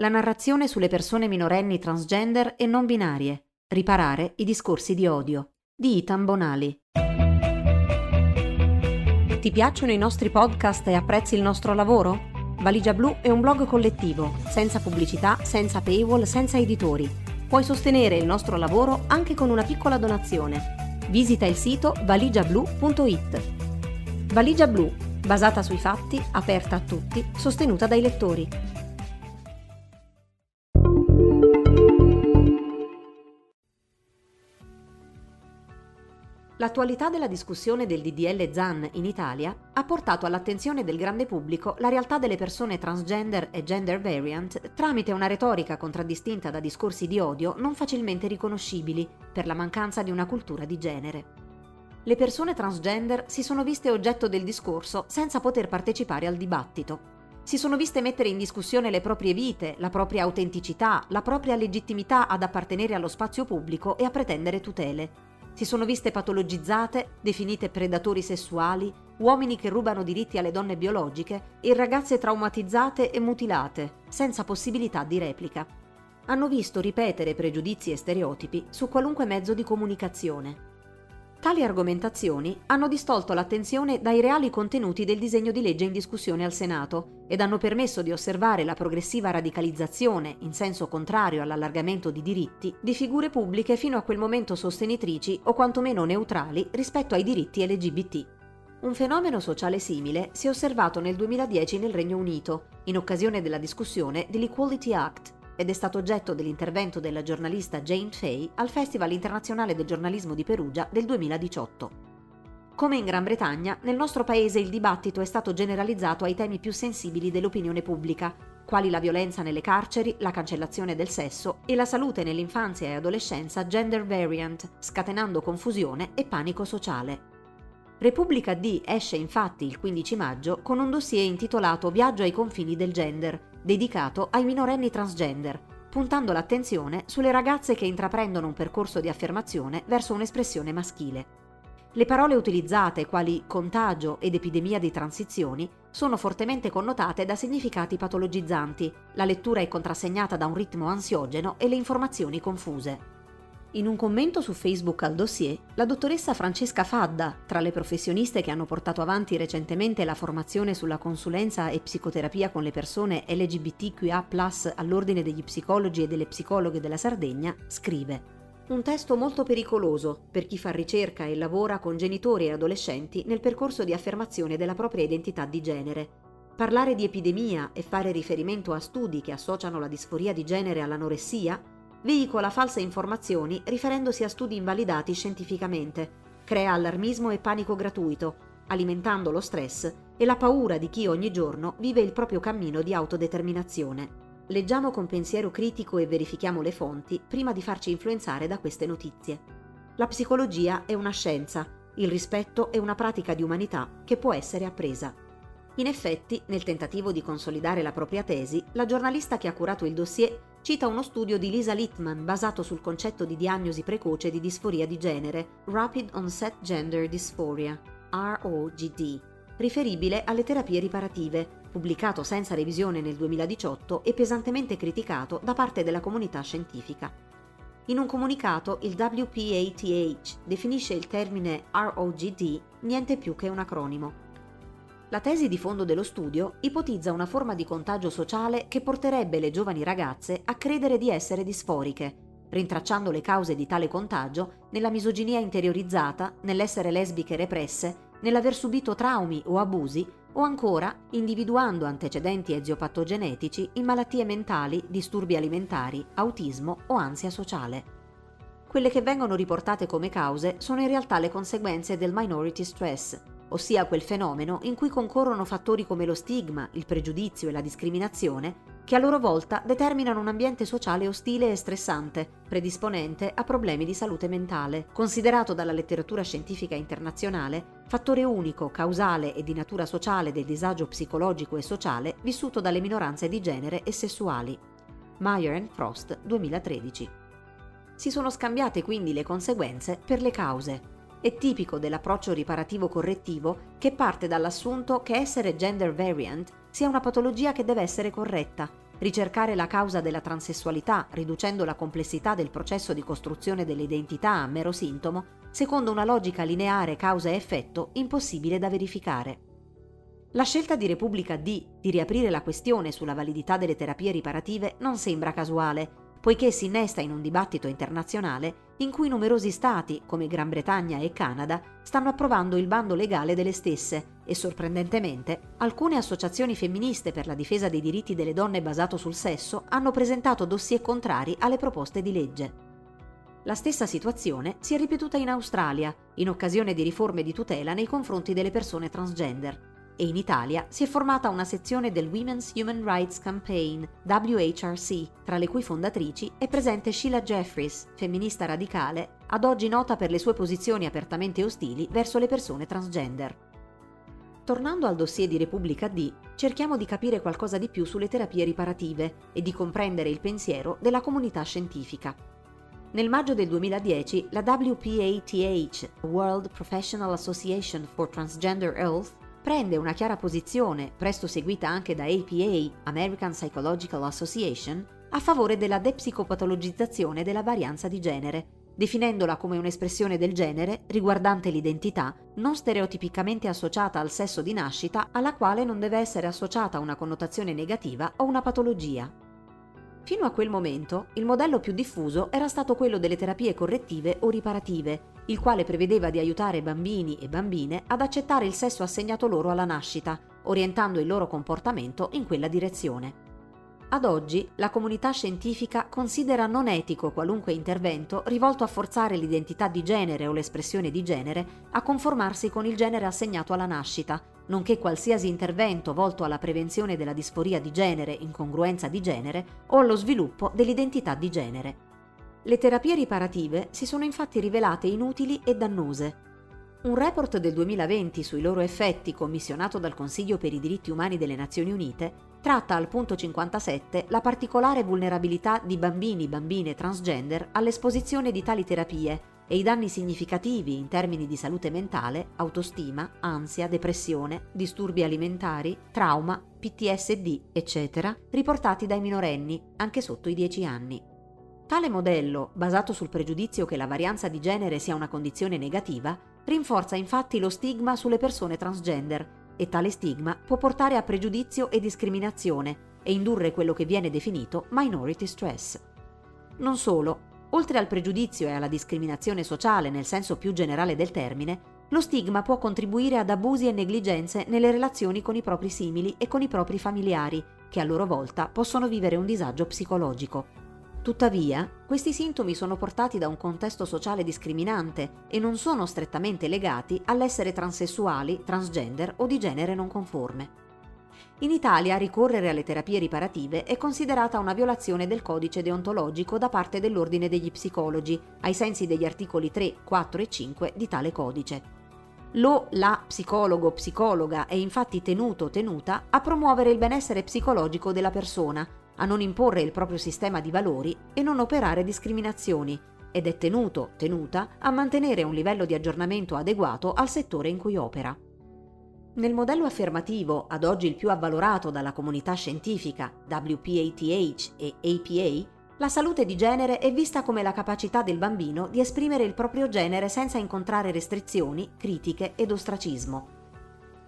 La narrazione sulle persone minorenni transgender e non binarie. Riparare i discorsi di odio. Di Itan Bonali. Ti piacciono i nostri podcast e apprezzi il nostro lavoro? Valigia Blu è un blog collettivo, senza pubblicità, senza paywall, senza editori. Puoi sostenere il nostro lavoro anche con una piccola donazione. Visita il sito valigiablu.it. Valigia Blu, basata sui fatti, aperta a tutti, sostenuta dai lettori. L'attualità della discussione del DDL ZAN in Italia ha portato all'attenzione del grande pubblico la realtà delle persone transgender e gender variant tramite una retorica contraddistinta da discorsi di odio non facilmente riconoscibili per la mancanza di una cultura di genere. Le persone transgender si sono viste oggetto del discorso senza poter partecipare al dibattito. Si sono viste mettere in discussione le proprie vite, la propria autenticità, la propria legittimità ad appartenere allo spazio pubblico e a pretendere tutele si sono viste patologizzate, definite predatori sessuali, uomini che rubano diritti alle donne biologiche e ragazze traumatizzate e mutilate, senza possibilità di replica. Hanno visto ripetere pregiudizi e stereotipi su qualunque mezzo di comunicazione. Tali argomentazioni hanno distolto l'attenzione dai reali contenuti del disegno di legge in discussione al Senato ed hanno permesso di osservare la progressiva radicalizzazione, in senso contrario all'allargamento di diritti, di figure pubbliche fino a quel momento sostenitrici o quantomeno neutrali rispetto ai diritti LGBT. Un fenomeno sociale simile si è osservato nel 2010 nel Regno Unito, in occasione della discussione dell'Equality Act, ed è stato oggetto dell'intervento della giornalista Jane Fay al Festival internazionale del giornalismo di Perugia del 2018. Come in Gran Bretagna, nel nostro paese il dibattito è stato generalizzato ai temi più sensibili dell'opinione pubblica, quali la violenza nelle carceri, la cancellazione del sesso e la salute nell'infanzia e adolescenza gender variant, scatenando confusione e panico sociale. Repubblica D esce infatti il 15 maggio con un dossier intitolato Viaggio ai confini del gender, dedicato ai minorenni transgender, puntando l'attenzione sulle ragazze che intraprendono un percorso di affermazione verso un'espressione maschile. Le parole utilizzate quali contagio ed epidemia di transizioni sono fortemente connotate da significati patologizzanti, la lettura è contrassegnata da un ritmo ansiogeno e le informazioni confuse. In un commento su Facebook al dossier, la dottoressa Francesca Fadda, tra le professioniste che hanno portato avanti recentemente la formazione sulla consulenza e psicoterapia con le persone LGBTQA all'ordine degli psicologi e delle psicologhe della Sardegna, scrive un testo molto pericoloso per chi fa ricerca e lavora con genitori e adolescenti nel percorso di affermazione della propria identità di genere. Parlare di epidemia e fare riferimento a studi che associano la disforia di genere all'anoressia veicola false informazioni riferendosi a studi invalidati scientificamente, crea allarmismo e panico gratuito, alimentando lo stress e la paura di chi ogni giorno vive il proprio cammino di autodeterminazione. Leggiamo con pensiero critico e verifichiamo le fonti prima di farci influenzare da queste notizie. La psicologia è una scienza, il rispetto è una pratica di umanità che può essere appresa. In effetti, nel tentativo di consolidare la propria tesi, la giornalista che ha curato il dossier cita uno studio di Lisa Littman basato sul concetto di diagnosi precoce di disforia di genere, Rapid Onset Gender Dysphoria, ROGD, riferibile alle terapie riparative, pubblicato senza revisione nel 2018 e pesantemente criticato da parte della comunità scientifica. In un comunicato il WPATH definisce il termine ROGD niente più che un acronimo la tesi di fondo dello studio ipotizza una forma di contagio sociale che porterebbe le giovani ragazze a credere di essere disforiche, rintracciando le cause di tale contagio nella misoginia interiorizzata, nell'essere lesbiche represse, nell'aver subito traumi o abusi o ancora individuando antecedenti eziopatogenetici in malattie mentali, disturbi alimentari, autismo o ansia sociale. Quelle che vengono riportate come cause sono in realtà le conseguenze del minority stress, ossia quel fenomeno in cui concorrono fattori come lo stigma, il pregiudizio e la discriminazione, che a loro volta determinano un ambiente sociale ostile e stressante, predisponente a problemi di salute mentale, considerato dalla letteratura scientifica internazionale fattore unico, causale e di natura sociale del disagio psicologico e sociale vissuto dalle minoranze di genere e sessuali. Meyer Frost 2013. Si sono scambiate quindi le conseguenze per le cause, è tipico dell'approccio riparativo correttivo che parte dall'assunto che essere gender variant sia una patologia che deve essere corretta, ricercare la causa della transessualità, riducendo la complessità del processo di costruzione delle identità a mero sintomo, secondo una logica lineare causa e effetto impossibile da verificare. La scelta di Repubblica D di riaprire la questione sulla validità delle terapie riparative non sembra casuale, poiché si innesta in un dibattito internazionale in cui numerosi stati, come Gran Bretagna e Canada, stanno approvando il bando legale delle stesse e, sorprendentemente, alcune associazioni femministe per la difesa dei diritti delle donne basato sul sesso hanno presentato dossier contrari alle proposte di legge. La stessa situazione si è ripetuta in Australia, in occasione di riforme di tutela nei confronti delle persone transgender, e in Italia si è formata una sezione del Women's Human Rights Campaign, WHRC, tra le cui fondatrici è presente Sheila Jeffries, femminista radicale, ad oggi nota per le sue posizioni apertamente ostili verso le persone transgender. Tornando al dossier di Repubblica D, cerchiamo di capire qualcosa di più sulle terapie riparative e di comprendere il pensiero della comunità scientifica. Nel maggio del 2010 la WPATH, World Professional Association for Transgender Health, prende una chiara posizione, presto seguita anche da APA, American Psychological Association, a favore della depsicopatologizzazione della varianza di genere, definendola come un'espressione del genere riguardante l'identità non stereotipicamente associata al sesso di nascita alla quale non deve essere associata una connotazione negativa o una patologia. Fino a quel momento il modello più diffuso era stato quello delle terapie correttive o riparative, il quale prevedeva di aiutare bambini e bambine ad accettare il sesso assegnato loro alla nascita, orientando il loro comportamento in quella direzione. Ad oggi la comunità scientifica considera non etico qualunque intervento rivolto a forzare l'identità di genere o l'espressione di genere a conformarsi con il genere assegnato alla nascita, nonché qualsiasi intervento volto alla prevenzione della disforia di genere, incongruenza di genere o allo sviluppo dell'identità di genere. Le terapie riparative si sono infatti rivelate inutili e dannose. Un report del 2020 sui loro effetti, commissionato dal Consiglio per i diritti umani delle Nazioni Unite, tratta al punto 57 la particolare vulnerabilità di bambini e bambine transgender all'esposizione di tali terapie e i danni significativi in termini di salute mentale, autostima, ansia, depressione, disturbi alimentari, trauma, PTSD, eccetera, riportati dai minorenni, anche sotto i 10 anni. Tale modello, basato sul pregiudizio che la varianza di genere sia una condizione negativa, rinforza infatti lo stigma sulle persone transgender e tale stigma può portare a pregiudizio e discriminazione e indurre quello che viene definito minority stress. Non solo, oltre al pregiudizio e alla discriminazione sociale nel senso più generale del termine, lo stigma può contribuire ad abusi e negligenze nelle relazioni con i propri simili e con i propri familiari, che a loro volta possono vivere un disagio psicologico. Tuttavia, questi sintomi sono portati da un contesto sociale discriminante e non sono strettamente legati all'essere transessuali, transgender o di genere non conforme. In Italia ricorrere alle terapie riparative è considerata una violazione del codice deontologico da parte dell'Ordine degli Psicologi, ai sensi degli articoli 3, 4 e 5 di tale codice. Lo, la psicologo psicologa è infatti tenuto tenuta a promuovere il benessere psicologico della persona, a non imporre il proprio sistema di valori e non operare discriminazioni, ed è tenuto, tenuta, a mantenere un livello di aggiornamento adeguato al settore in cui opera. Nel modello affermativo, ad oggi il più avvalorato dalla comunità scientifica, WPATH e APA, la salute di genere è vista come la capacità del bambino di esprimere il proprio genere senza incontrare restrizioni, critiche ed ostracismo.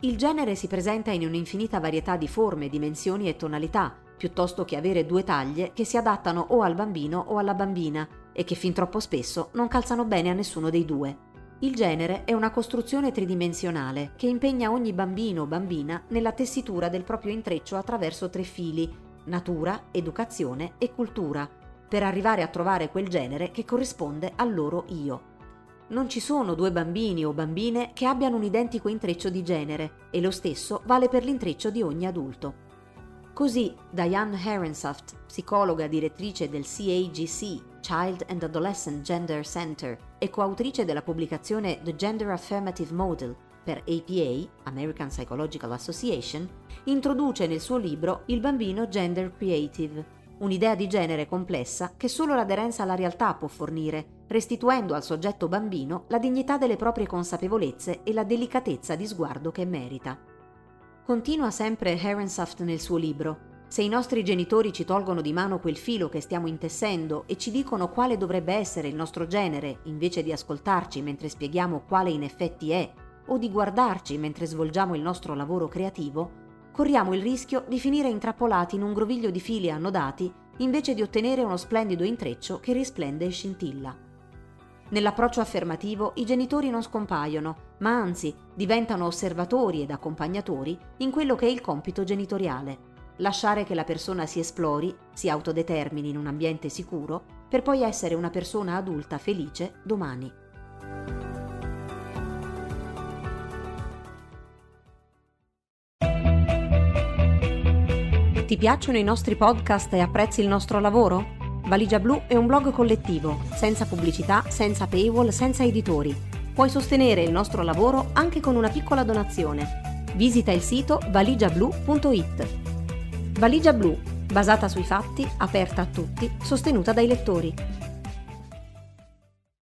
Il genere si presenta in un'infinita varietà di forme, dimensioni e tonalità, piuttosto che avere due taglie che si adattano o al bambino o alla bambina e che fin troppo spesso non calzano bene a nessuno dei due. Il genere è una costruzione tridimensionale che impegna ogni bambino o bambina nella tessitura del proprio intreccio attraverso tre fili, natura, educazione e cultura, per arrivare a trovare quel genere che corrisponde al loro io. Non ci sono due bambini o bambine che abbiano un identico intreccio di genere e lo stesso vale per l'intreccio di ogni adulto. Così Diane Herensoft, psicologa direttrice del CAGC, Child and Adolescent Gender Center, e coautrice della pubblicazione The Gender Affirmative Model per APA, American Psychological Association, introduce nel suo libro Il bambino gender creative, un'idea di genere complessa che solo l'aderenza alla realtà può fornire, restituendo al soggetto bambino la dignità delle proprie consapevolezze e la delicatezza di sguardo che merita. Continua sempre Herensoft nel suo libro. Se i nostri genitori ci tolgono di mano quel filo che stiamo intessendo e ci dicono quale dovrebbe essere il nostro genere, invece di ascoltarci mentre spieghiamo quale in effetti è, o di guardarci mentre svolgiamo il nostro lavoro creativo, corriamo il rischio di finire intrappolati in un groviglio di fili annodati invece di ottenere uno splendido intreccio che risplende e scintilla. Nell'approccio affermativo i genitori non scompaiono, ma anzi diventano osservatori ed accompagnatori in quello che è il compito genitoriale lasciare che la persona si esplori, si autodetermini in un ambiente sicuro, per poi essere una persona adulta felice domani. Ti piacciono i nostri podcast e apprezzi il nostro lavoro? Valigia Blu è un blog collettivo, senza pubblicità, senza paywall, senza editori. Puoi sostenere il nostro lavoro anche con una piccola donazione. Visita il sito valigiablu.it Valigia blu, basata sui fatti, aperta a tutti, sostenuta dai lettori.